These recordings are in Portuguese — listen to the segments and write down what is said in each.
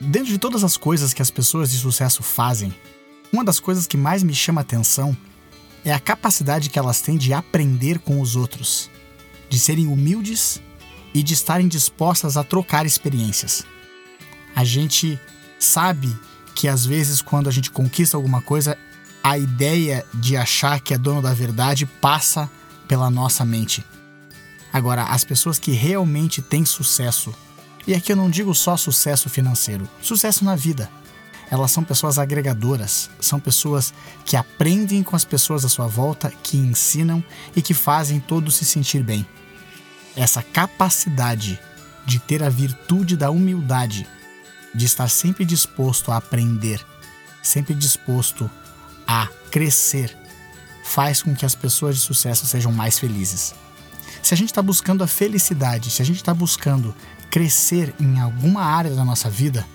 Dentro de todas as coisas que as pessoas de sucesso fazem, uma das coisas que mais me chama atenção é a capacidade que elas têm de aprender com os outros, de serem humildes e de estarem dispostas a trocar experiências. A gente sabe que às vezes quando a gente conquista alguma coisa, a ideia de achar que é dono da verdade passa pela nossa mente. Agora, as pessoas que realmente têm sucesso, e aqui eu não digo só sucesso financeiro, sucesso na vida. Elas são pessoas agregadoras, são pessoas que aprendem com as pessoas à sua volta, que ensinam e que fazem todos se sentir bem. Essa capacidade de ter a virtude da humildade, de estar sempre disposto a aprender, sempre disposto a crescer, faz com que as pessoas de sucesso sejam mais felizes. Se a gente está buscando a felicidade, se a gente está buscando crescer em alguma área da nossa vida,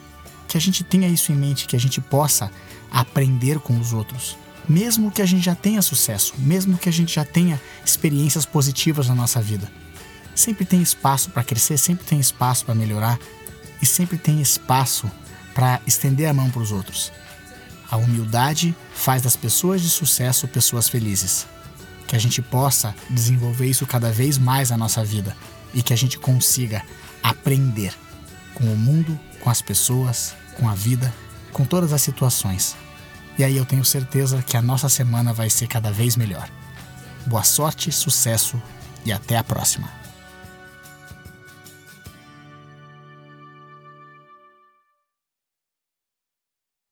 que a gente tenha isso em mente, que a gente possa aprender com os outros. Mesmo que a gente já tenha sucesso, mesmo que a gente já tenha experiências positivas na nossa vida. Sempre tem espaço para crescer, sempre tem espaço para melhorar e sempre tem espaço para estender a mão para os outros. A humildade faz das pessoas de sucesso pessoas felizes. Que a gente possa desenvolver isso cada vez mais na nossa vida e que a gente consiga aprender com o mundo, com as pessoas, com a vida, com todas as situações. E aí eu tenho certeza que a nossa semana vai ser cada vez melhor. Boa sorte, sucesso e até a próxima.